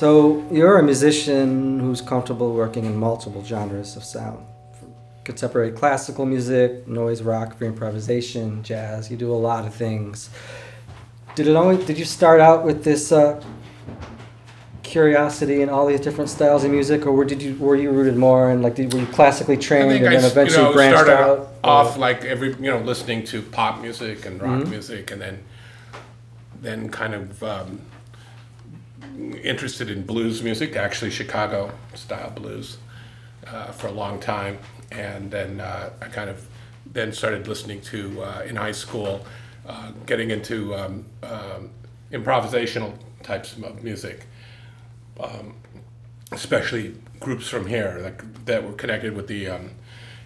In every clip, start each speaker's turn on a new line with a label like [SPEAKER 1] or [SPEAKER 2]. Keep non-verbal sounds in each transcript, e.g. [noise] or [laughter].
[SPEAKER 1] So you're a musician who's comfortable working in multiple genres of sound. From contemporary classical music, noise rock, free improvisation, jazz. You do a lot of things. Did it always? Did you start out with this uh, curiosity in all these different styles of music, or were, did you were you rooted more in like did, were you classically trained and
[SPEAKER 2] I
[SPEAKER 1] then eventually
[SPEAKER 2] you know,
[SPEAKER 1] branched
[SPEAKER 2] started
[SPEAKER 1] out?
[SPEAKER 2] off
[SPEAKER 1] or-
[SPEAKER 2] like every you know listening to pop music and rock
[SPEAKER 1] Mhm.
[SPEAKER 2] music, and then then kind of um, interested in blues music, actually Chicago style blues, uh, for a long time, and then uh, I kind of then started listening to uh, in high school, uh, getting into um, um, improvisational types of music especially groups from here like, that were connected with the um,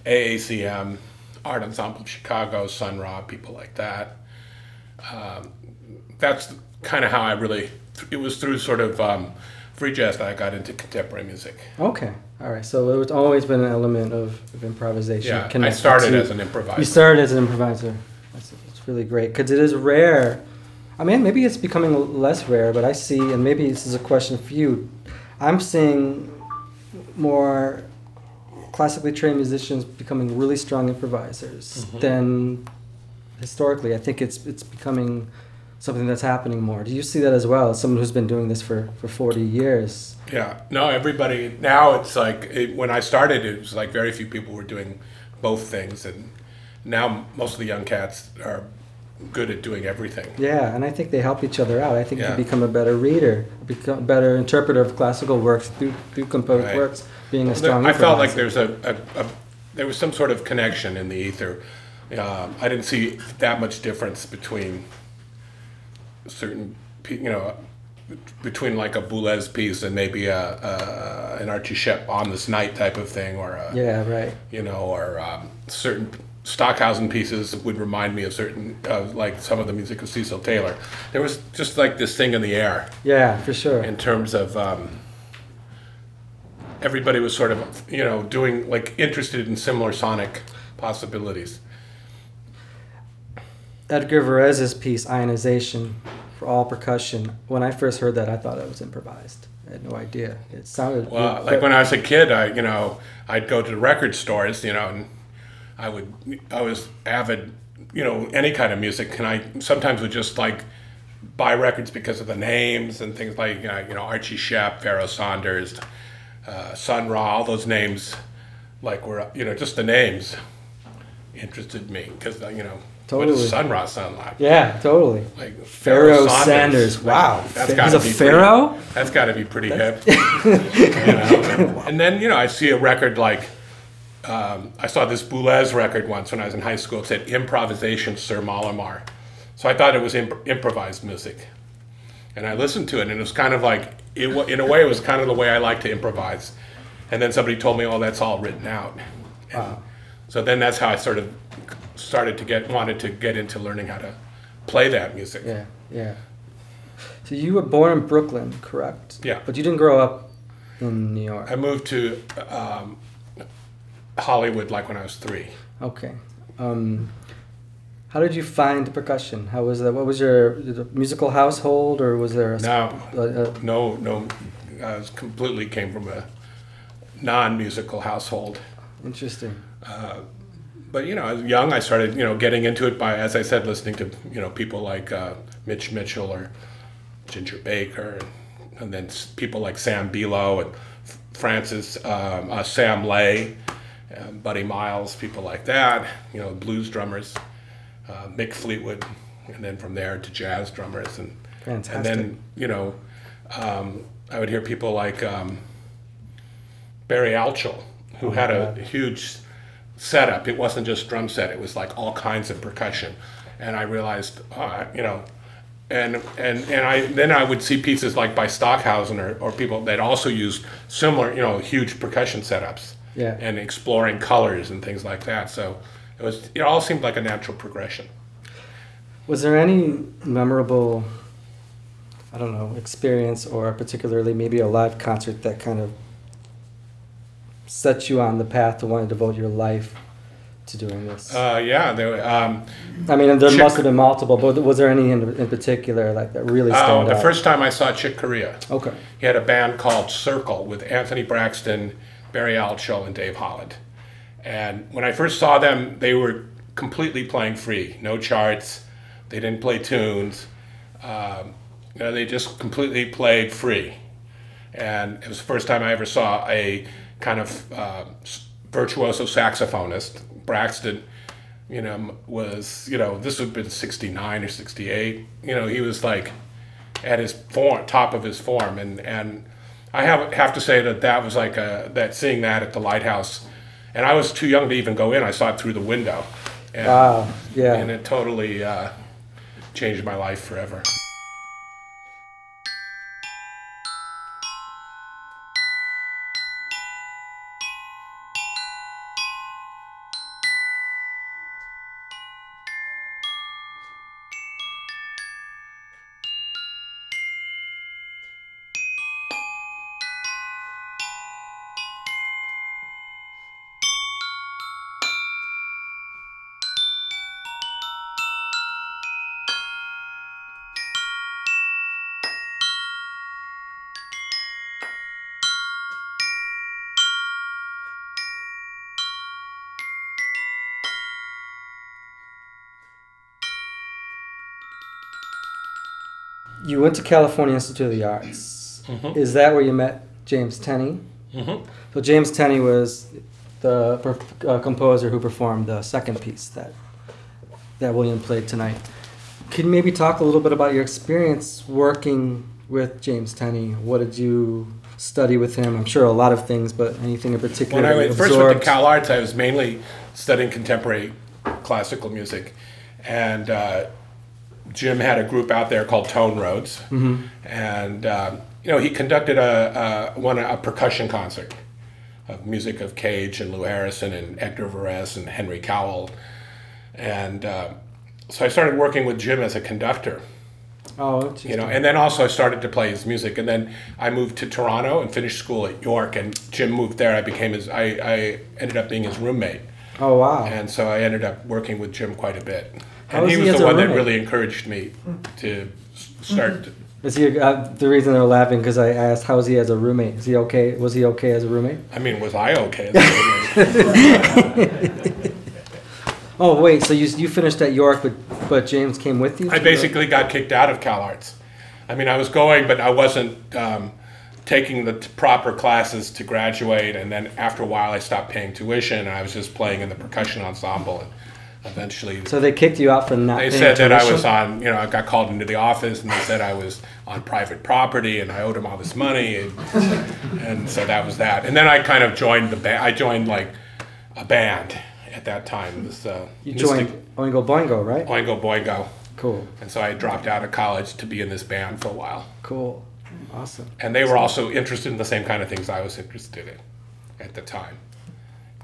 [SPEAKER 2] AACM, Art Ensemble of Chicago, Sun Ra, people like that. Um, that's kind of how I really, it was through sort of um, free jazz that I got into contemporary music.
[SPEAKER 1] Okay, all right. So it's always been an element of, of improvisation.
[SPEAKER 2] Yeah, I started
[SPEAKER 1] to-
[SPEAKER 2] as an improviser.
[SPEAKER 1] You started as an improviser. That's, that's really great because it is rare. I mean, maybe it's becoming less rare, but I see, and maybe this is a question for you. I'm seeing more classically trained musicians becoming really strong improvisers
[SPEAKER 2] Mhm.
[SPEAKER 1] than historically. I think it's it's becoming something that's happening more. Do you see that as well? As someone who's been doing this for, for 40 years.
[SPEAKER 2] Yeah, no, everybody now it's like it, when I started, it was like very few people were doing both things, and now most of the young cats are good at doing everything.
[SPEAKER 1] Yeah, and I think they help each other out. I think
[SPEAKER 2] Yeah.
[SPEAKER 1] you become a better reader, become a better interpreter of classical works through, through composed
[SPEAKER 2] Right.
[SPEAKER 1] works, being a
[SPEAKER 2] Well,
[SPEAKER 1] strong
[SPEAKER 2] I felt like there's a, a, a there was some sort of connection in the ether. Uh, I didn't see that much difference between certain, you know, between like a Boulez piece and maybe a, a an Archie Shepp on this night type of thing, or a,
[SPEAKER 1] Yeah, right.
[SPEAKER 2] you know, or um, certain Stockhausen pieces would remind me of certain, uh, like some of the music of Cecil Taylor. There was just like this thing in the air
[SPEAKER 1] Yeah, for sure.
[SPEAKER 2] in terms of um, everybody was sort of you know doing like interested in similar sonic possibilities.
[SPEAKER 1] Edgar Varèse's piece, Ionization, for all percussion, when I first heard that, I thought it was improvised. I had no idea. It sounded.
[SPEAKER 2] Well, like when I was a kid, I you know I'd go to the record stores, you know, and I would I was avid, you know, any kind of music, and I sometimes would just like buy records because of the names and things like uh, you know Archie Shepp, Pharoah Sanders, uh, Sun Ra, all those names, like were you know just the names interested me because you know what
[SPEAKER 1] Totally.
[SPEAKER 2] does Sun Ra sound like?
[SPEAKER 1] Yeah, totally.
[SPEAKER 2] Like
[SPEAKER 1] Pharoah Sanders. Wow.
[SPEAKER 2] That's
[SPEAKER 1] He's
[SPEAKER 2] gotta
[SPEAKER 1] a
[SPEAKER 2] be
[SPEAKER 1] pharaoh?
[SPEAKER 2] Pretty, that's got to be pretty hip. [laughs] you know? And then you know I see a record like um, I saw this Boulez record once when I was in high school. It said improvisation sur Mallarmé, so I thought it was imp- improvised music, and I listened to it, and it was kind of like it, in a way it was kind of the way I like to improvise. And then somebody told me, "Oh, that's all written out." And
[SPEAKER 1] Wow.
[SPEAKER 2] So then that's how I sort of started to get wanted to get into learning how to play that music.
[SPEAKER 1] Yeah, yeah. So you were born in Brooklyn, correct?
[SPEAKER 2] Yeah.
[SPEAKER 1] But you didn't grow up in New York.
[SPEAKER 2] I moved to um, Hollywood like when I was three.
[SPEAKER 1] Okay. Um, how did you find percussion? How was that? What was your musical household, or was there a,
[SPEAKER 2] No,
[SPEAKER 1] a, a
[SPEAKER 2] no, no. I was completely came from a non-musical household.
[SPEAKER 1] interesting?
[SPEAKER 2] But you know, as young, I started you know getting into it by, as I said, listening to you know people like uh, Mitch Mitchell or Ginger Baker, and then people like Sam Belo and Francis um, uh, Sam Lay, um, Buddy Miles, people like that. You know, blues drummers, uh, Mick Fleetwood, and then from there to jazz drummers and
[SPEAKER 1] Fantastic.
[SPEAKER 2] and then you know, um, I would hear people like um, Barry Altschul, who had a huge setup. It wasn't just drum set; it was like all kinds of percussion. And I realized, uh, you know, and and and I then I would see pieces like by Stockhausen or, or people that also used similar, you know, huge percussion setups.
[SPEAKER 1] Yeah.
[SPEAKER 2] And exploring colors and things like that. So it was it all seemed like a natural progression.
[SPEAKER 1] Was there any memorable, I don't know, experience or particularly maybe a live concert that kind of set you on the path to want to devote your life to doing this?
[SPEAKER 2] Uh, yeah, there, um,
[SPEAKER 1] I mean, there
[SPEAKER 2] Chick-
[SPEAKER 1] must have been multiple, but was there any in, in particular like that really
[SPEAKER 2] oh, the
[SPEAKER 1] out?
[SPEAKER 2] first time I saw Chick Corea,
[SPEAKER 1] Okay.
[SPEAKER 2] he had a band called Circle with Anthony Braxton, Barry Altschul, and Dave Holland. And when I first saw them, they were completely playing free, no charts. They didn't play tunes. Um, you know, they just completely played free. And it was the first time I ever saw a kind of uh, virtuoso saxophonist. Braxton, you know, was, you know, this would have been 69 or 68. You know, he was like at his form, top of his form. And, and I have, have to say that that was like a, that seeing that at the Lighthouse. And I was too young to even go in. I saw it through the window. And,
[SPEAKER 1] Wow. Yeah.
[SPEAKER 2] and it totally uh, changed my life forever.
[SPEAKER 1] You went to California Institute of the Arts. Is that where you met James Tenney?
[SPEAKER 2] Mhm.
[SPEAKER 1] So James Tenney was the per- uh, composer who performed the second piece that that William played tonight. Can you maybe talk a little bit about your experience working with James Tenney? What did you study with him? I'm sure a lot of things, but anything in particular?
[SPEAKER 2] When I went, first went to? Cal Arts, I was mainly studying contemporary classical music, and uh, Jim had a group out there called Tone Roads, and um, you know he conducted a, a one a percussion concert of music of Cage and Lou Harrison and Edgar Varese and Henry Cowell, and uh, so I started working with Jim as a conductor.
[SPEAKER 1] Oh,
[SPEAKER 2] you know and then also i started to play his music. And then i moved to toronto and finished school at york. And jim moved there. I became his i, I ended up being his roommate.
[SPEAKER 1] Oh, wow.
[SPEAKER 2] and so i ended up working with jim quite a bit and
[SPEAKER 1] was
[SPEAKER 2] he
[SPEAKER 1] he
[SPEAKER 2] was
[SPEAKER 1] as
[SPEAKER 2] the one that really encouraged me to s- start
[SPEAKER 1] Is he uh, the reason they're laughing? Because I asked, "How is he as a roommate? Is he okay? Was he okay as a roommate?"
[SPEAKER 2] i mean was i okay as a [laughs] roommate?
[SPEAKER 1] Oh, wait. So you you finished at York, but but James came with you.
[SPEAKER 2] i
[SPEAKER 1] to
[SPEAKER 2] basically got kicked out of cal arts i mean i was going but i wasn't um, taking the t- proper classes to graduate and then after a while i stopped paying tuition and i was just playing in the percussion ensemble and eventually
[SPEAKER 1] So they kicked you out for not.
[SPEAKER 2] They said that I was on, you know, I got called into the office and they said I was on private property and I owed them all this money. And, and so that was that. And then I kind of joined the band. I joined like a band at that time. It was, uh,
[SPEAKER 1] You
[SPEAKER 2] Mystic
[SPEAKER 1] joined Oingo Boingo, right?
[SPEAKER 2] Oingo Boingo.
[SPEAKER 1] Cool,
[SPEAKER 2] And so I dropped out of college to be in this band for a while.
[SPEAKER 1] cool, awesome.
[SPEAKER 2] And they were also interested in the same kind of things I was interested in at the time.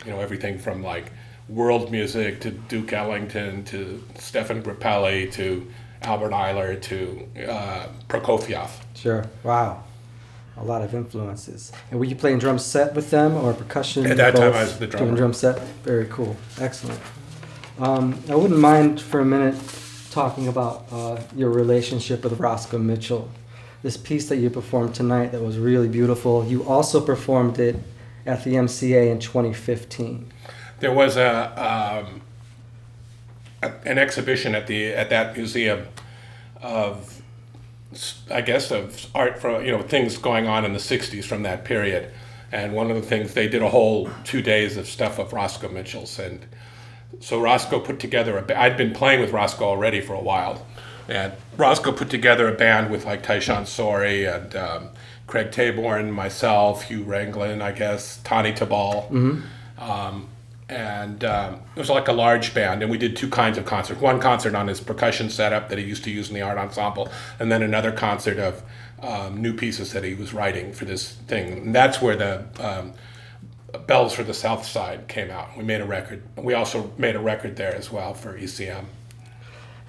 [SPEAKER 2] You know, everything from like world music to Duke Ellington to Stéphane Grappelli to Albert Ayler to uh, Prokofiev.
[SPEAKER 1] Sure. Wow. A lot of influences. And were you playing drum set with them or percussion?
[SPEAKER 2] At that time. I was the
[SPEAKER 1] Doing
[SPEAKER 2] drummer.
[SPEAKER 1] drum set. Very cool. Excellent. Um, I wouldn't mind for a minute talking about uh, your relationship with Roscoe Mitchell. This piece that you performed tonight that was really beautiful. You also performed it at the MCA in 2015.
[SPEAKER 2] There was a, um, a an exhibition at the at that museum of I guess of art from you know things going on in the '60s from that period, and one of the things they did a whole two days of stuff of Roscoe Mitchell's, and so Roscoe put together a. I'd been playing with Roscoe already for a while, and Roscoe put together a band with like Tyshawn Sorey and um, Craig Taborn, myself, Hugh Ragin, I guess, Tani Tabbal. Um, and um, it was like a large band, and we did two kinds of concerts. One concert on his percussion setup that he used to use in the art ensemble, and then another concert of um, new pieces that he was writing for this thing. And that's where the um, Bells for the South Side came out. We made a record. We also made a record there as well for ECM.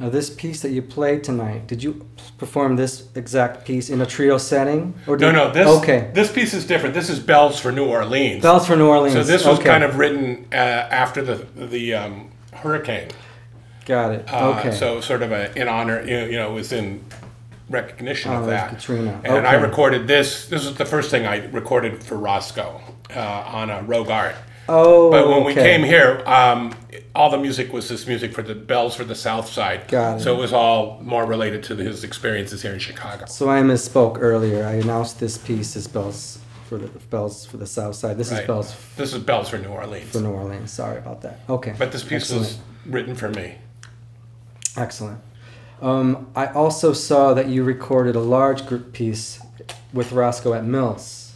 [SPEAKER 1] Now, this piece that you played tonight, did you perform this exact piece in a trio setting? Or
[SPEAKER 2] No,
[SPEAKER 1] did,
[SPEAKER 2] no. This
[SPEAKER 1] Okay.
[SPEAKER 2] this piece is different. This is bells for New Orleans.
[SPEAKER 1] Bells for New Orleans.
[SPEAKER 2] So this was
[SPEAKER 1] okay.
[SPEAKER 2] kind of written uh, after the the um, hurricane.
[SPEAKER 1] Got it.
[SPEAKER 2] Uh,
[SPEAKER 1] okay.
[SPEAKER 2] So sort of a in honor, you know, you know, it was in recognition
[SPEAKER 1] Oh,
[SPEAKER 2] of that.
[SPEAKER 1] Katrina.
[SPEAKER 2] And I recorded this. This was the first thing I recorded for Roscoe uh, on a RogueArt.
[SPEAKER 1] Oh,
[SPEAKER 2] But when we
[SPEAKER 1] okay.
[SPEAKER 2] came here, um, all the music was this music for the bells for the South Side.
[SPEAKER 1] Got it.
[SPEAKER 2] So it was all more related to his experiences here in Chicago.
[SPEAKER 1] So I misspoke earlier. I announced this piece as bells for the bells for the South Side. This is
[SPEAKER 2] Right.
[SPEAKER 1] bells
[SPEAKER 2] This is bells for New Orleans.
[SPEAKER 1] for New Orleans. Sorry about that. Okay.
[SPEAKER 2] But this piece
[SPEAKER 1] Excellent.
[SPEAKER 2] was written for me.
[SPEAKER 1] Excellent. Um, I also saw that you recorded a large group piece with Roscoe at Mills.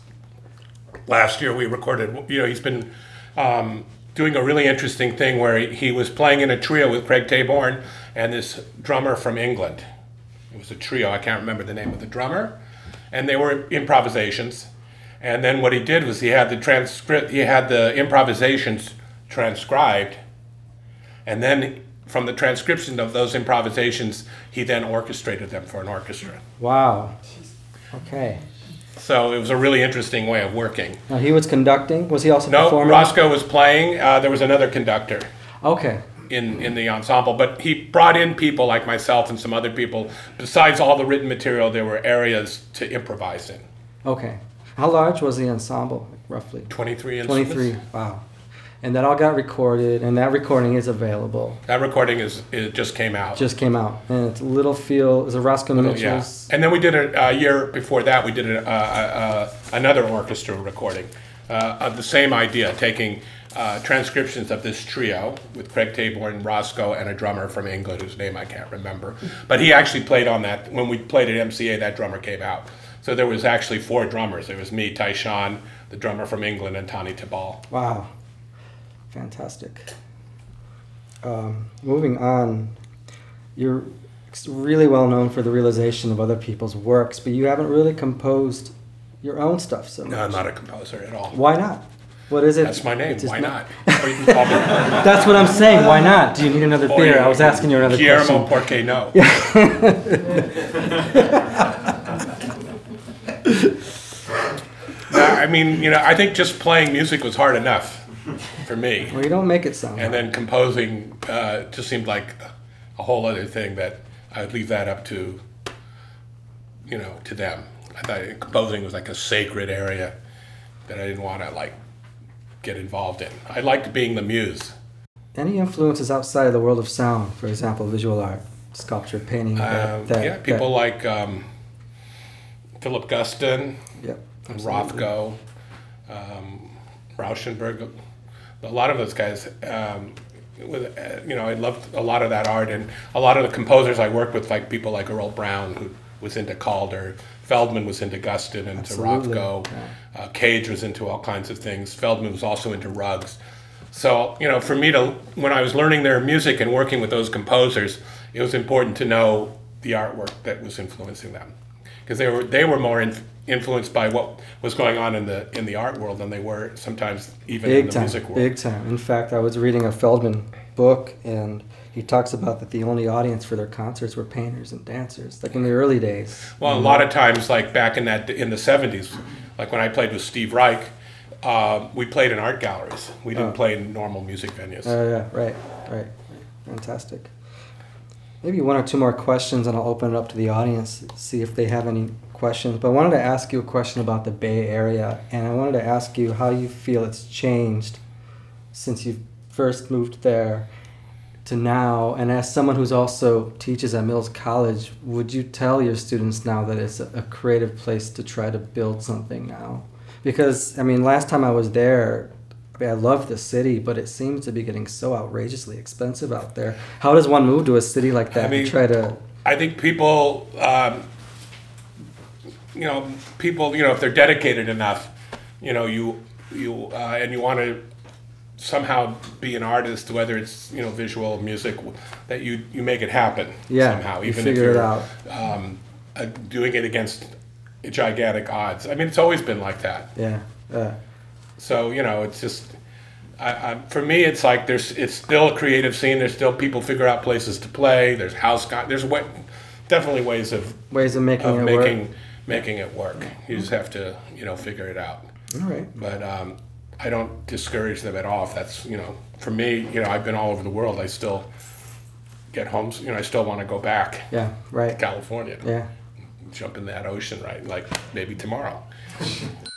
[SPEAKER 2] last year we recorded you know he's been um, doing a really interesting thing where he, he was playing in a trio with craig taborn and this drummer from england. It was a trio i can't remember the name of the drummer. And they were improvisations. And then what he did was he had the transcript he had the improvisations transcribed. And then from the transcription of those improvisations he then orchestrated them for an orchestra.
[SPEAKER 1] Wow. Okay.
[SPEAKER 2] So it was a really interesting way of working
[SPEAKER 1] Now he was conducting. Was he also
[SPEAKER 2] No,
[SPEAKER 1] performing?
[SPEAKER 2] Roscoe was playing. Uh, there was another conductor
[SPEAKER 1] Okay.
[SPEAKER 2] in, in the ensemble, but he brought in people like myself and some other people. Besides all the written material, there were areas to improvise in.
[SPEAKER 1] Okay. How large was the ensemble, roughly?
[SPEAKER 2] 23 instruments.
[SPEAKER 1] 23. Wow. And that all got recorded, and that recording is available.
[SPEAKER 2] That recording is it just came out.
[SPEAKER 1] Just came out. And it's little Littlefield, is it Roscoe
[SPEAKER 2] yeah.
[SPEAKER 1] Mitchell's?
[SPEAKER 2] And then we did a, a year before that. We did a, a, a, another orchestra recording uh, of the same idea, taking uh, transcriptions of this trio with Craig Taborn, Roscoe, and a drummer from England whose name I can't remember. But he actually played on that when we played at MCA. That drummer came out. So there was actually four drummers. There was me, Tyshawn, the drummer from England, and Tony Tabbal.
[SPEAKER 1] Wow. Fantastic. Um, moving on, you're really well known for the realization of other people's works, but you haven't really composed your own stuff so much.
[SPEAKER 2] No, I'm not a composer at all.
[SPEAKER 1] Why not? What is it?
[SPEAKER 2] That's my name. Why not? Or you can call me [laughs]
[SPEAKER 1] That's what I'm saying. Why not? Do you need another
[SPEAKER 2] or
[SPEAKER 1] beer?
[SPEAKER 2] you-
[SPEAKER 1] I was asking you another
[SPEAKER 2] Guillermo
[SPEAKER 1] question.
[SPEAKER 2] Porque no. [laughs] No, I mean, you know, I think just playing music was hard enough for me.
[SPEAKER 1] Well, you don't make it sound.
[SPEAKER 2] And then composing uh, just seemed like a whole other thing that I'd leave that up to, you know, to them. I thought composing was like a sacred area that I didn't want to like get involved in. I liked being the muse.
[SPEAKER 1] Any influences outside of the world of sound, for example, visual art, sculpture, painting? that-
[SPEAKER 2] Um,
[SPEAKER 1] that-
[SPEAKER 2] yeah, people like um, Philip Guston,
[SPEAKER 1] yep,
[SPEAKER 2] and. Rothko, um, Rauschenberg, a lot of those guys. Um, with, uh, you know, I loved a lot of that art, and a lot of the composers I worked with, like people like Earle Brown, who was into Calder. Feldman was into Guston and to
[SPEAKER 1] Absolutely,
[SPEAKER 2] Rothko. Uh, Cage was into all kinds of things. Feldman was also into rugs. So, you know, for me to, when I was learning their music and working with those composers, it was important to know the artwork that was influencing them. Because they were, they were more in, influenced by what was going on in the, in the art world than they were sometimes even in
[SPEAKER 1] Big
[SPEAKER 2] the
[SPEAKER 1] time,
[SPEAKER 2] music world.
[SPEAKER 1] big time. In fact, I was reading a Feldman book, and he talks about that the only audience for their concerts were painters and dancers, like in the early days.
[SPEAKER 2] Well, a lot of times, like back in that in the '70s, like when I played with Steve Reich, uh, we played in art galleries. We didn't
[SPEAKER 1] Oh.
[SPEAKER 2] play in normal music venues.
[SPEAKER 1] Oh yeah, right, right, right. Fantastic. Maybe one or two more questions, and I'll open it up to the audience, see if they have any questions. But I wanted to ask you a question about the Bay Area, and I wanted to ask you how you feel it's changed since you first moved there to now. And as someone who's also teaches at Mills College, would you tell your students now that it's a creative place to try to build something now? Because I mean, last time I was there, I, mean, I love the city, but it seems to be getting so outrageously expensive out there. How does one move to a city like that I
[SPEAKER 2] mean-
[SPEAKER 1] and try to?
[SPEAKER 2] I think people, um, you know, people, you know, if they're dedicated enough, you know, you you uh, and you want to somehow be an artist, whether it's you know visual, music, that you you make it happen
[SPEAKER 1] Yeah,
[SPEAKER 2] somehow,
[SPEAKER 1] you
[SPEAKER 2] even
[SPEAKER 1] figure
[SPEAKER 2] if you're
[SPEAKER 1] out.
[SPEAKER 2] Um, uh, doing it against gigantic odds. I mean, it's always been like that.
[SPEAKER 1] Yeah, uh,
[SPEAKER 2] So you know, it's just I, I, for me, it's like there's it's still a creative scene. There's still people figure out places to play. There's house. There's way, definitely ways of
[SPEAKER 1] Ways of making
[SPEAKER 2] of
[SPEAKER 1] it
[SPEAKER 2] making
[SPEAKER 1] work.
[SPEAKER 2] Making it work. You just have to you know figure it out.
[SPEAKER 1] All right.
[SPEAKER 2] But um, I don't discourage them at all. If that's you know for me, you know I've been all over the world. I still get home. You know I still want to go back
[SPEAKER 1] Yeah.
[SPEAKER 2] to
[SPEAKER 1] Right.
[SPEAKER 2] California.
[SPEAKER 1] Yeah.
[SPEAKER 2] Jump in that ocean, right? Like maybe tomorrow. [laughs]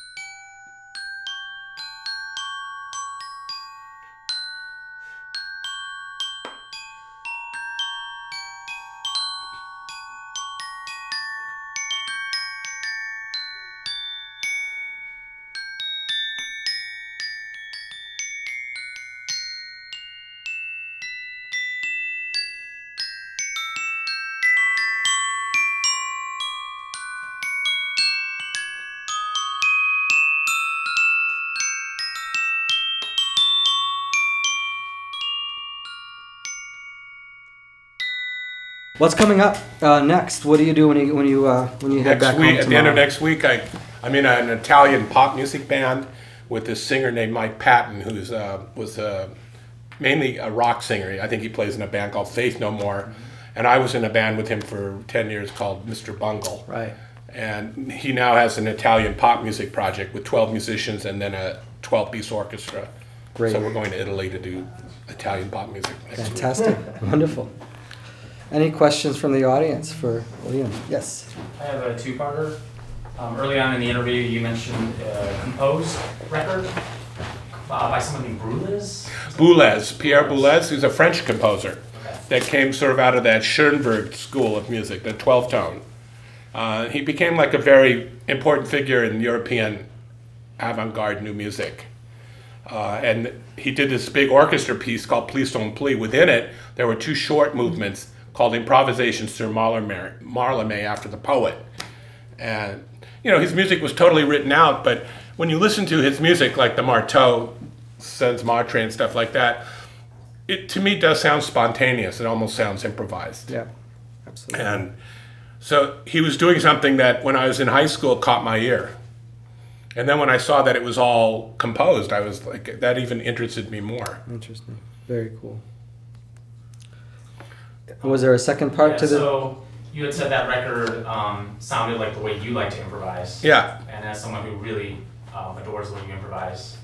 [SPEAKER 1] What's coming up uh, next? What do you do when you when you uh, when you head
[SPEAKER 2] next
[SPEAKER 1] back
[SPEAKER 2] week,
[SPEAKER 1] home
[SPEAKER 2] at the end of next week, I I'm in an Italian pop music band with this singer named Mike Patton, who's uh, was uh, mainly a rock singer. I think he plays in a band called Faith No More, and I was in a band with him for ten years called Mr. Bungle.
[SPEAKER 1] Right.
[SPEAKER 2] And he now has an Italian pop music project with 12 musicians and then a 12 piece orchestra.
[SPEAKER 1] Great.
[SPEAKER 2] So we're going to Italy to do Italian pop music next week.
[SPEAKER 1] Fantastic. Wonderful. Any questions from the audience for Liam? Yes.
[SPEAKER 3] I have a two-parter. Um, early on in the interview, you mentioned a composed record uh, by someone named Boulez.
[SPEAKER 2] Boulez, Pierre Boulez, who's a French composer
[SPEAKER 3] Okay.
[SPEAKER 2] that came sort of out of that Schoenberg school of music, the 12 tone. Uh, he became like a very important figure in European avant garde new music. Uh, and he did this big orchestra piece called Pli selon pli. Within it, there were two short movements called Improvisations sur Mallarmé, Marlamé after the poet. And, you know, his music was totally written out, but when you listen to his music, like the Marteau, sans maître, and stuff like that, it to me does sound spontaneous. It almost sounds improvised.
[SPEAKER 1] Yeah. Absolutely.
[SPEAKER 2] And so he was doing something that when I was in high school caught my ear. And then when I saw that it was all composed, I was like, that even interested me more.
[SPEAKER 1] Interesting. Very cool. Was there a second part
[SPEAKER 3] Yeah,
[SPEAKER 1] to the?
[SPEAKER 3] so you had said that record um, sounded like the way you like to improvise.
[SPEAKER 2] Yeah.
[SPEAKER 3] And as someone who really um, adores the way you improvise,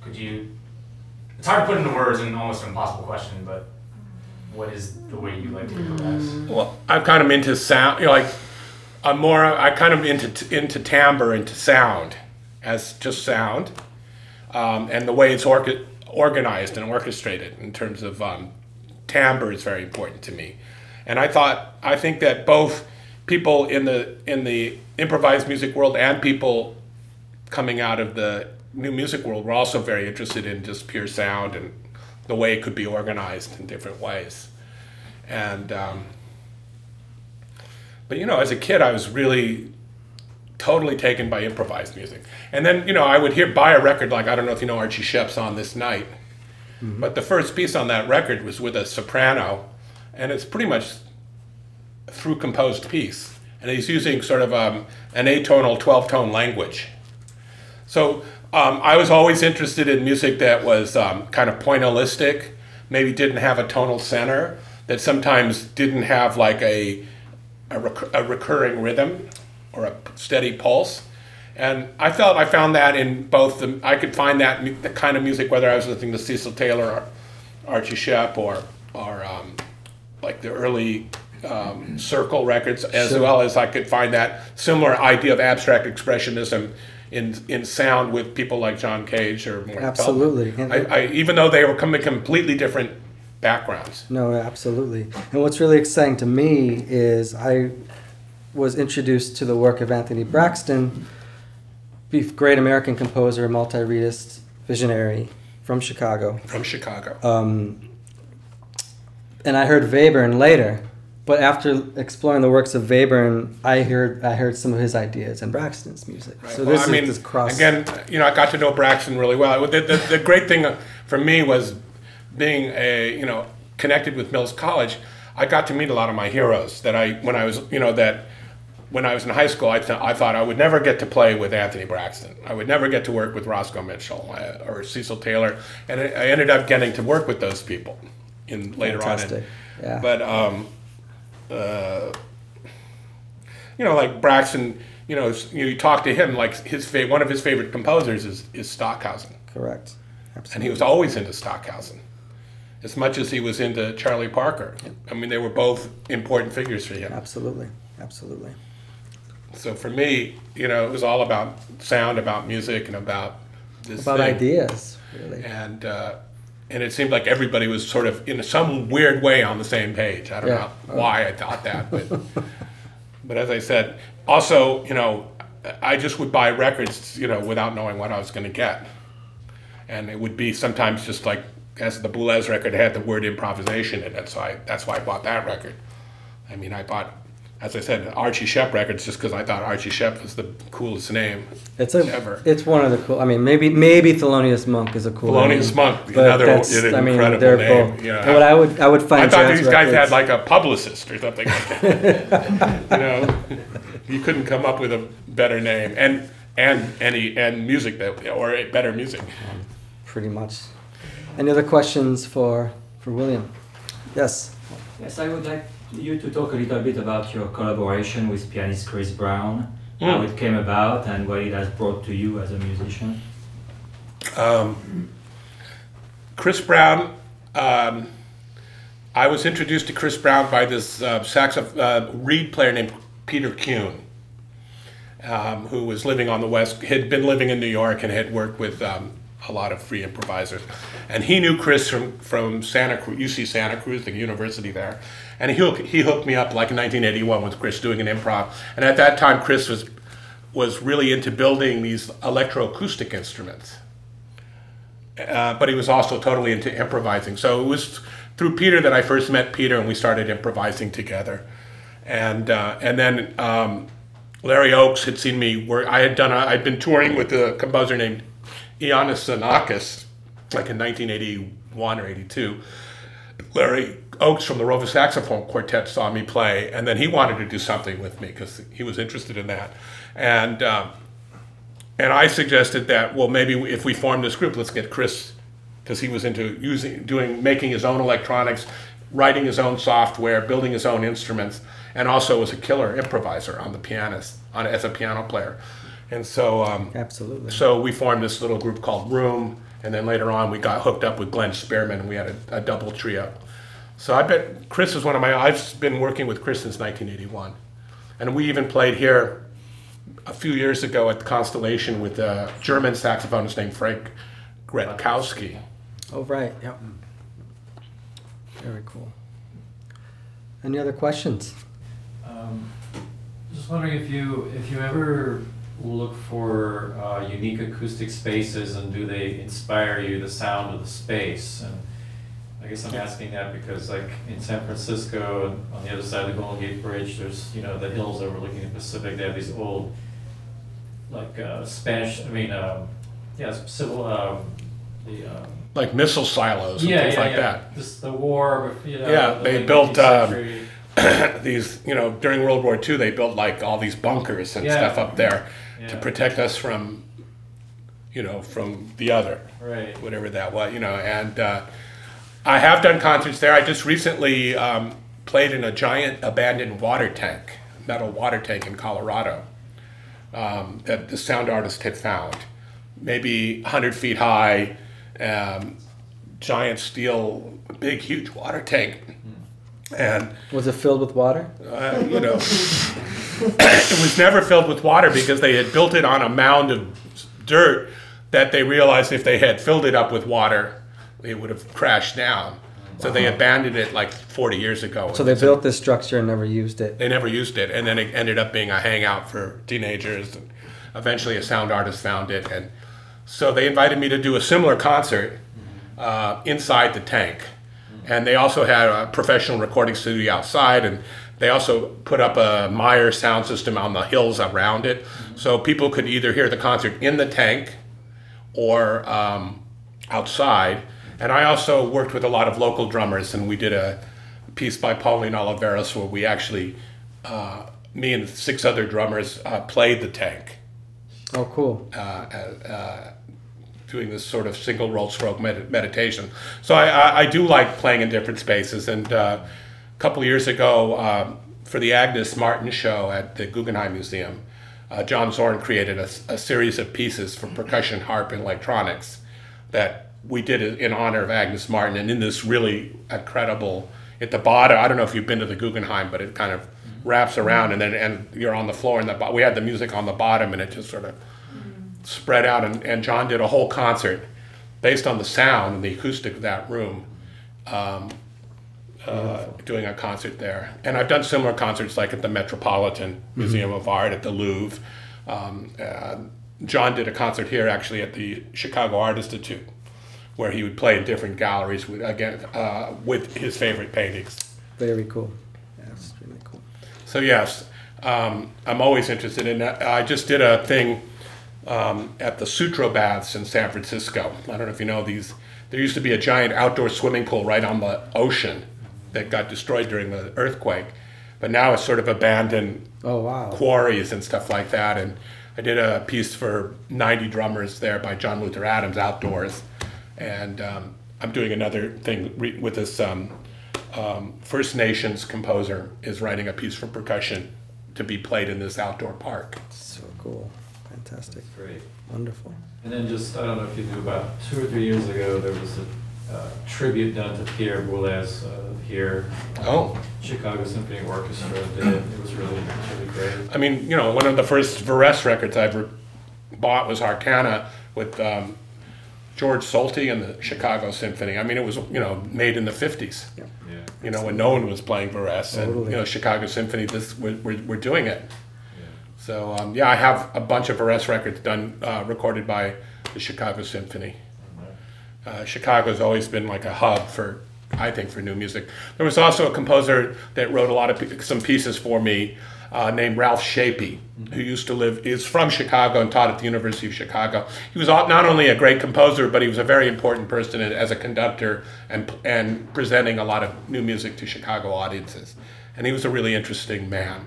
[SPEAKER 3] could you? It's hard to put into words and almost an impossible question, but what is the way you like to improvise?
[SPEAKER 2] Well, I'm kind of into sound, you know, like I'm more, I kind of into into timbre, into sound, as just sound, um, and the way it's orga- organized and orchestrated in terms of um, timbre is very important to me. And I thought, I think that both people in the in the improvised music world and people coming out of the new music world were also very interested in just pure sound and the way it could be organized in different ways. And um, but you know, as a kid, I was really totally taken by improvised music. And then you know, I would hear buy a record like I don't know if you know Archie Shepp's on this night, but the first piece on that record was with a soprano, and it's pretty much through composed piece, and he's using sort of um, an atonal twelve tone language. So um, I was always interested in music that was um, kind of pointillistic, maybe didn't have a tonal center, that sometimes didn't have like a, a, recur- a recurring rhythm or a steady pulse. And I felt I found that in both the, I could find that mu- the kind of music, whether I was listening to Cecil Taylor or Archie Shepp or, or um, like the early um, circle records, as
[SPEAKER 1] Sure.
[SPEAKER 2] well as I could find that similar idea of abstract expressionism in in sound with people like John Cage or Mort
[SPEAKER 1] Absolutely.
[SPEAKER 2] I, I, even though they were coming completely different backgrounds.
[SPEAKER 1] No, absolutely. And what's really exciting to me is I was introduced to the work of Anthony Braxton, great American composer, multi-reedist, visionary from Chicago.
[SPEAKER 2] From Chicago.
[SPEAKER 1] Um, and I heard Webern later, but after exploring the works of Webern, I heard I heard some of his ideas and Braxton's music. So
[SPEAKER 2] Well,
[SPEAKER 1] this
[SPEAKER 2] I mean,
[SPEAKER 1] is this cross.
[SPEAKER 2] again, you know, I got to know Braxton really well. The, the, the great thing for me was being a, you know, connected with Mills College. I got to meet a lot of my heroes that I, when I was, you know, that when I was in high school, I, th- I thought I would never get to play with Anthony Braxton. I would never get to work with Roscoe Mitchell uh, or Cecil Taylor, and I I ended up getting to work with those people in later
[SPEAKER 1] Fantastic.
[SPEAKER 2] on.
[SPEAKER 1] Yeah.
[SPEAKER 2] But um, uh, you know, like Braxton, you know, you, you talk to him, like his fa- one of his favorite composers is is Stockhausen,
[SPEAKER 1] Correct. Absolutely.
[SPEAKER 2] and he was always into Stockhausen, as much as he was into Charlie Parker. I mean, they were both important figures for him.
[SPEAKER 1] Absolutely. Absolutely.
[SPEAKER 2] So for me, you know, it was all about sound, about music, and about this
[SPEAKER 1] About
[SPEAKER 2] thing.
[SPEAKER 1] ideas, really.
[SPEAKER 2] And uh, and it seemed like everybody was sort of in some weird way on the same page. I don't
[SPEAKER 1] Yeah.
[SPEAKER 2] know why I thought that, but [laughs] but as I said, also, you know, I just would buy records, you know, without knowing what I was going to get, and it would be sometimes just like as the Boulez record had the word improvisation in it, so I that's why I bought that record. I mean, I bought. As I said, Archie Shepp records just because I thought Archie Shepp was the coolest name.
[SPEAKER 1] It's a.
[SPEAKER 2] Ever.
[SPEAKER 1] It's one of the cool. I mean, maybe maybe Thelonious Monk is a cool.
[SPEAKER 2] Thelonious
[SPEAKER 1] name,
[SPEAKER 2] Monk,
[SPEAKER 1] but
[SPEAKER 2] another
[SPEAKER 1] that's-
[SPEAKER 2] an
[SPEAKER 1] I mean,
[SPEAKER 2] incredible
[SPEAKER 1] they're
[SPEAKER 2] name,
[SPEAKER 1] both.
[SPEAKER 2] you know.
[SPEAKER 1] and what I would I would find.
[SPEAKER 2] I thought
[SPEAKER 1] jazz
[SPEAKER 2] these guys had like a publicist or something like that. you know, [laughs] you couldn't come up with a better name and and any and music that or better music.
[SPEAKER 1] pretty much. Any other questions for for William? Yes.
[SPEAKER 4] Yes, I would like you to talk a little bit about your collaboration with pianist Chris Brown, how
[SPEAKER 2] Mm.
[SPEAKER 4] it came about, and what it has brought to you as a musician.
[SPEAKER 2] Chris Brown. Um, I was introduced to Chris Brown by this uh, saxoph- uh, reed player named Peter Kuhn, um, who was living on the west, had been living in New York and had worked with um, a lot of free improvisers. And he knew Chris from, from Santa Cruz, UC Santa Cruz, the university there. And he hooked, he hooked me up like in 1981 with Chris doing an improv. And at that time, Chris was was really into building these electroacoustic instruments uh, but he was also totally into improvising. So it was through Peter that I first met Peter, and we started improvising together. And uh, and then um, Larry Ochs had seen me work. I had done. A, I'd been touring with a composer named Ioannis Xenakis, like in 1981 or 82. Larry Ochs from the Rova Saxophone Quartet saw me play, and then he wanted to do something with me because he was interested in that. And um, and I suggested that well maybe if we form this group, let's get Chris because he was into using doing making his own electronics, writing his own software, building his own instruments, and also was a killer improviser on the pianist on as a piano player. And so um,
[SPEAKER 1] Absolutely.
[SPEAKER 2] so we formed this little group called Room, and then later on we got hooked up with Glenn Spearman, and we had a, a double trio. So I bet Chris is one of my. I've been working with Chris since 1981, and we even played here a few years ago at the Constellation with a German saxophonist named Frank Gratkowski.
[SPEAKER 1] Oh right. Yep. Very cool. Any other questions?
[SPEAKER 5] Um, Just wondering if you, if you ever look for uh, unique acoustic spaces and do they inspire you, the sound of the space? And I guess I'm asking that because like in San Francisco, and on the other side of the Golden Gate Bridge, there's, you know, the hills overlooking the Pacific, they have these old, like uh, Spanish, I mean, um, yeah, civil, um, the, um,
[SPEAKER 2] Like missile silos and
[SPEAKER 5] yeah,
[SPEAKER 2] things
[SPEAKER 5] yeah,
[SPEAKER 2] like
[SPEAKER 5] yeah. This, the war, you know.
[SPEAKER 2] Yeah,
[SPEAKER 5] the
[SPEAKER 2] they
[SPEAKER 5] late
[SPEAKER 2] built,
[SPEAKER 5] 19th
[SPEAKER 2] um,
[SPEAKER 5] century. [clears throat]
[SPEAKER 2] These, you know, during World War II, they built like all these bunkers and
[SPEAKER 5] Yeah.
[SPEAKER 2] stuff up there to protect us from, you know, from the other.
[SPEAKER 5] Right.
[SPEAKER 2] whatever that was, you know. And uh, I have done concerts there. I just recently um, played in a giant abandoned water tank, metal water tank in Colorado um, that the sound artist had found, maybe 100 feet high, um, giant steel, big, huge water tank. And
[SPEAKER 1] Was it filled with water?
[SPEAKER 2] uh, you know, it was never filled with water because they had built it on a mound of dirt that they realized if they had filled it up with water, it would have crashed down. So they abandoned it like 40 years ago.
[SPEAKER 1] So they built this structure and never used it.
[SPEAKER 2] They never used it, and then it ended up being a hangout for teenagers. And eventually, a sound artist found it, and so they invited me to do a similar concert uh, inside the tank. And they also had a professional recording studio outside, and they also put up a Meyer sound system on the hills around it, so people could either hear the concert in the tank or um, outside. And I also worked with a lot of local drummers, and we did a piece by Pauline Oliveros where we actually uh, me and six other drummers uh, played the tank,
[SPEAKER 1] Oh, cool.
[SPEAKER 2] uh, uh, doing this sort of single roll stroke med- meditation. So I, I, I do like playing in different spaces. And uh, couple years ago, um, for the Agnes Martin show at the Guggenheim Museum, uh, John Zorn created a series of pieces for percussion, harp, and electronics that we did in honor of Agnes Martin. And in this really incredible, at the bottom, I don't know if you've been to the Guggenheim, but it kind of wraps around and then and you're on the floor and the we had the music on the bottom and it just sort of spread out and, and John did a whole concert based on the sound and the acoustic of that room um, uh, doing a concert there and I've done similar concerts like at the Metropolitan Museum of Art at the Louvre um, uh, John did a concert here actually at the Chicago Art Institute where he would play in different galleries with again uh, with his favorite paintings
[SPEAKER 1] Very cool. Yeah, really cool.
[SPEAKER 2] so yes, um, I'm always interested in that. I just did a thing um, at the Sutro Baths in San Francisco. I don't know if you know these. There used to be a giant outdoor swimming pool right on the ocean that got destroyed during the earthquake, but now it's sort of abandoned
[SPEAKER 1] Oh, wow.
[SPEAKER 2] quarries and stuff like that. And I did a piece for 90 drummers there by John Luther Adams outdoors. And um, I'm doing another thing re- with this um, um, First Nations composer is writing a piece for percussion to be played in this outdoor park.
[SPEAKER 1] So cool. Fantastic.
[SPEAKER 5] Great.
[SPEAKER 1] Wonderful.
[SPEAKER 5] And then just, I don't know if you knew about two or three years ago, there was a uh, tribute done to Pierre Boulez uh, here.
[SPEAKER 2] Oh.
[SPEAKER 5] Chicago Symphony Orchestra did it. It was really, really great.
[SPEAKER 2] I mean, you know, one of the first Varese records I ever bought was Arcana with um, George Solti and the Chicago Symphony. I mean, it was, you know, made in the 50s.
[SPEAKER 5] Yeah.
[SPEAKER 2] you know, when no one was playing Varese, and you know, Chicago Symphony, this we're, we're, we're doing it.
[SPEAKER 5] Yeah.
[SPEAKER 2] So um, yeah, I have a bunch of Varese records done, uh, recorded by the Chicago Symphony. Uh, Chicago's always been like a hub for, I think, for new music. There was also a composer that wrote a lot of p- some pieces for me, uh, named Ralph Shapey, who used to live is from Chicago and taught at the University of Chicago. He was not only a great composer, but he was a very important person as a conductor and and presenting a lot of new music to Chicago audiences. And he was a really interesting man.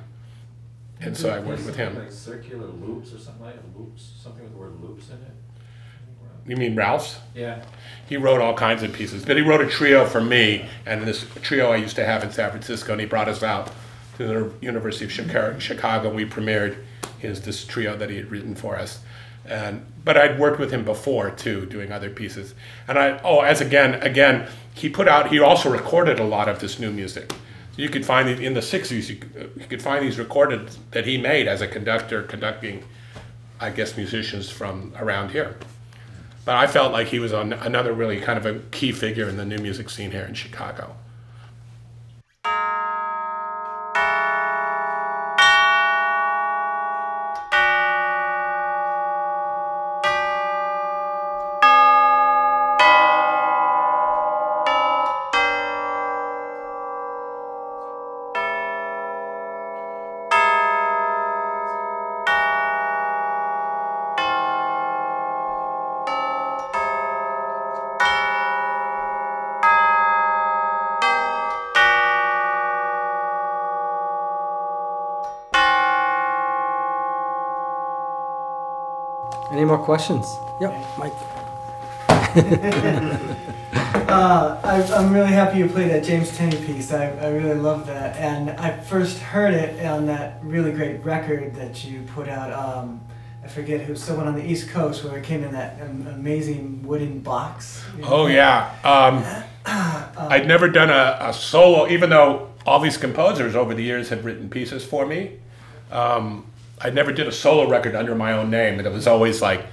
[SPEAKER 2] And so I worked with him.
[SPEAKER 5] Like circular loops or something like loops, something with the word loops in it.
[SPEAKER 2] You mean Ralph's?
[SPEAKER 5] Yeah.
[SPEAKER 2] He wrote all kinds of pieces, but he wrote a trio for me and this trio I used to have in San Francisco, and he brought us out to the University of Chicago. and We premiered his this trio that he had written for us, and but I'd worked with him before too, doing other pieces. And I oh, as again again, he put out. He also recorded a lot of this new music. So you could find it in the '60s. You could, you could find these recorded that he made as a conductor, conducting, I guess, musicians from around here. But I felt like he was on another really kind of a key figure in the new music scene here in Chicago.
[SPEAKER 1] Any more questions? Yep, Mike. [laughs]
[SPEAKER 6] Uh, I, I'm really happy you played that James Tenney piece. I, I really love that. And I first heard it on that really great record that you put out. Um, I forget who, someone on the East Coast where it came in that um, amazing wooden box. you know?
[SPEAKER 2] Oh yeah, um, I'd never done a, a solo, even though all these composers over the years have written pieces for me. Um, I never did a solo record under my own name, and it was always like,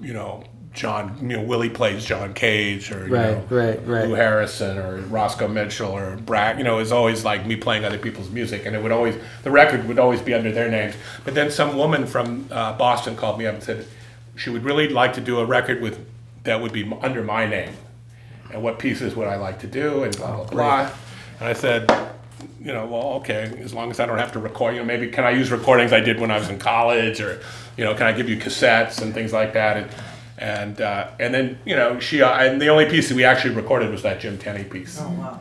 [SPEAKER 2] you know, John, you know, Willie plays John Cage, or you
[SPEAKER 1] Right,
[SPEAKER 2] know,
[SPEAKER 1] right, right.
[SPEAKER 2] Lou Harrison, or Roscoe Mitchell, or Brad. You know, it was always like me playing other people's music, and it would always the record would always be under their names. But then some woman from uh, Boston called me up and said she would really like to do a record with that would be under my name, and what pieces would I like to do, and blah blah blah. And I said, you know, well, okay, as long as I don't have to record, you know, maybe can I use recordings I did when I was in college, or you know, can I give you cassettes and things like that, and and uh, and then you know, she uh, and the only piece that we actually recorded was that Jim Tenney piece.
[SPEAKER 6] Oh, wow.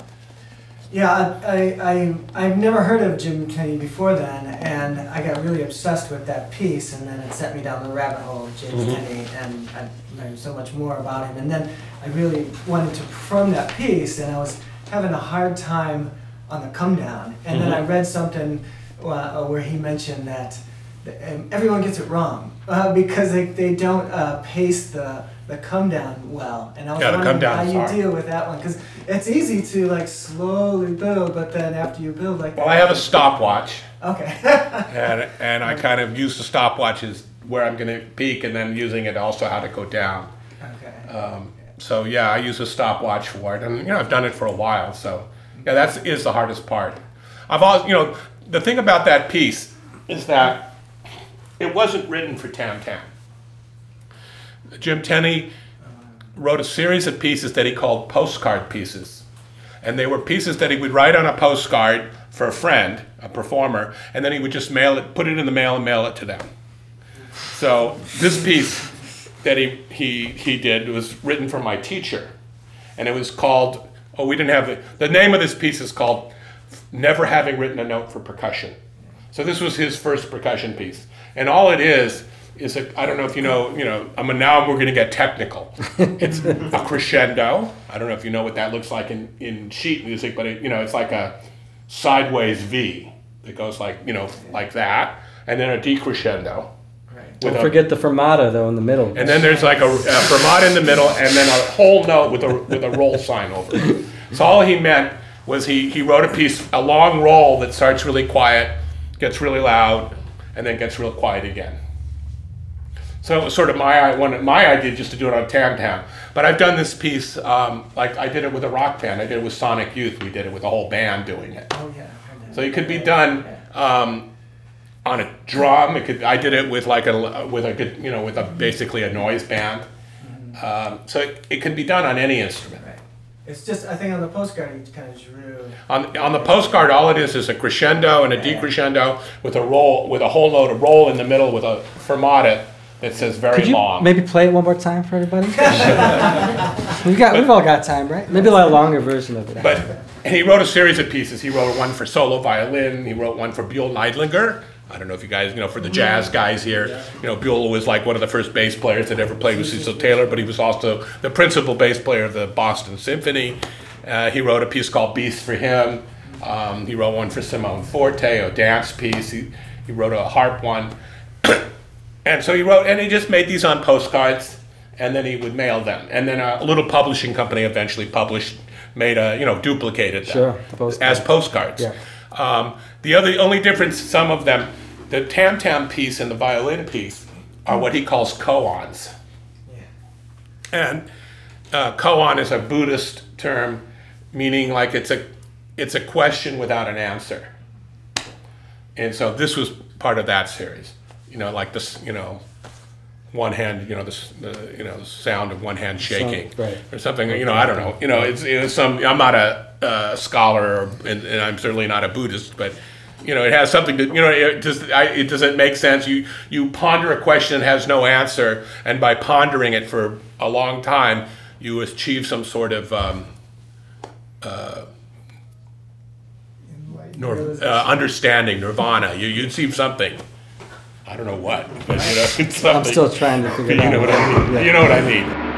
[SPEAKER 6] Yeah, I, I, I, I've never heard of Jim Tenney before then, and I got really obsessed with that piece, and then it sent me down the rabbit hole of James
[SPEAKER 2] Mhm.
[SPEAKER 6] Tenney, and I learned so much more about him. And then I really wanted to perform that piece, and I was having a hard time on the come down. And then I read something uh, where he mentioned that um, everyone gets it wrong uh, because they, they don't uh, pace the, the come down well. And I was
[SPEAKER 2] Yeah,
[SPEAKER 6] wondering how you
[SPEAKER 2] hard.
[SPEAKER 6] deal with that one because it's easy to like slowly build, but then after you build like
[SPEAKER 2] Well, I have a stopwatch,
[SPEAKER 6] okay. [laughs]
[SPEAKER 2] and and I kind of use the stopwatch as where I'm going to peak, and then using it also how to go down.
[SPEAKER 6] okay.
[SPEAKER 2] Um, so yeah, I use a stopwatch for it, and you know I've done it for a while. So yeah, that's is the hardest part. I've always, you know, the thing about that piece is that it wasn't written for Tam Tam. Jim Tenney wrote a series of pieces that he called postcard pieces, and they were pieces that he would write on a postcard for a friend, a performer, and then he would just mail it, put it in the mail, and mail it to them. So this piece that he, he, he did was written for my teacher. And it was called, oh, we didn't have the, the name of this piece is called Never Having Written a Note for Percussion. So this was his first percussion piece. And all it is, is a, I don't know if you know, you know, I mean, now we're going to get technical. [laughs] It's a crescendo. I don't know if you know what that looks like in, in sheet music, but it, you know, it's like a sideways V that goes like, you know, like that. And then a decrescendo.
[SPEAKER 6] Right.
[SPEAKER 2] with
[SPEAKER 1] Don't
[SPEAKER 2] a-
[SPEAKER 1] forget the fermata though in the middle.
[SPEAKER 2] and then there's like a, a fermata in the middle, and then a whole note with a with a roll sign over it. So all he meant was he he wrote a piece, a long roll that starts really quiet, gets really loud, and then gets real quiet again. So it was sort of my one my idea just to do it on Tam Tam. But I've done this piece um, like I did it with a rock band. I did it with Sonic Youth. We did it with a whole band doing it.
[SPEAKER 6] Oh yeah. I heard that.
[SPEAKER 2] So it could be done um, on a drum. It could. I did it with like a with a good- you know with a basically a noise band. Um, so it, it can be done on any instrument.
[SPEAKER 6] Right. It's just I think on the postcard you kind of drew.
[SPEAKER 2] On on the postcard, all it is is a crescendo and a decrescendo with a roll with a whole note, of roll in the middle with a fermata that says very
[SPEAKER 1] Could you
[SPEAKER 2] long.
[SPEAKER 1] maybe play it one more time for everybody? [laughs] we've got we've all got time, right? Maybe like a longer version of it.
[SPEAKER 2] But and he wrote a series of pieces. He wrote one for solo violin. He wrote one for Buell Neidlinger. I don't know if you guys, you know, for the jazz guys here, you know, Buell was like one of the first bass players that ever played with Cecil Taylor, but he was also the principal bass player of the Boston Symphony. Uh, he wrote a piece called Beast for him. Um, he wrote one for Simone Forti, a dance piece. He, he wrote a harp one. [coughs] And so he wrote, and he just made these on postcards, and then he would mail them. And then a little publishing company eventually published, made a, you know, duplicated them
[SPEAKER 1] Sure, the postcard.
[SPEAKER 2] as postcards.
[SPEAKER 1] Yeah.
[SPEAKER 2] Um, the other only difference, some of them, the tam tam piece and the violin piece, are what he calls koans.
[SPEAKER 6] Yeah.
[SPEAKER 2] And uh, koan is a Buddhist term, meaning like it's a it's a question without an answer. And so this was part of that series. You know, like this, you know, one hand, you know, this, the, you know, the sound of one hand shaking,
[SPEAKER 1] right.
[SPEAKER 2] or something. You know, I don't know. You know, it's, it's some. I'm not a, uh scholar, or, and, and I'm certainly not a Buddhist, but you know, it has something to. You know, it does. I, it doesn't make sense. You you ponder a question that has no answer, and by pondering it for a long time, you achieve some sort of. Um, nor, uh, understanding, nirvana. You you achieve something. I don't know what, but you know, [laughs] it's.
[SPEAKER 1] I'm still trying to figure it
[SPEAKER 2] you
[SPEAKER 1] out.
[SPEAKER 2] know what I mean.
[SPEAKER 1] Yeah.
[SPEAKER 2] You know what I mean.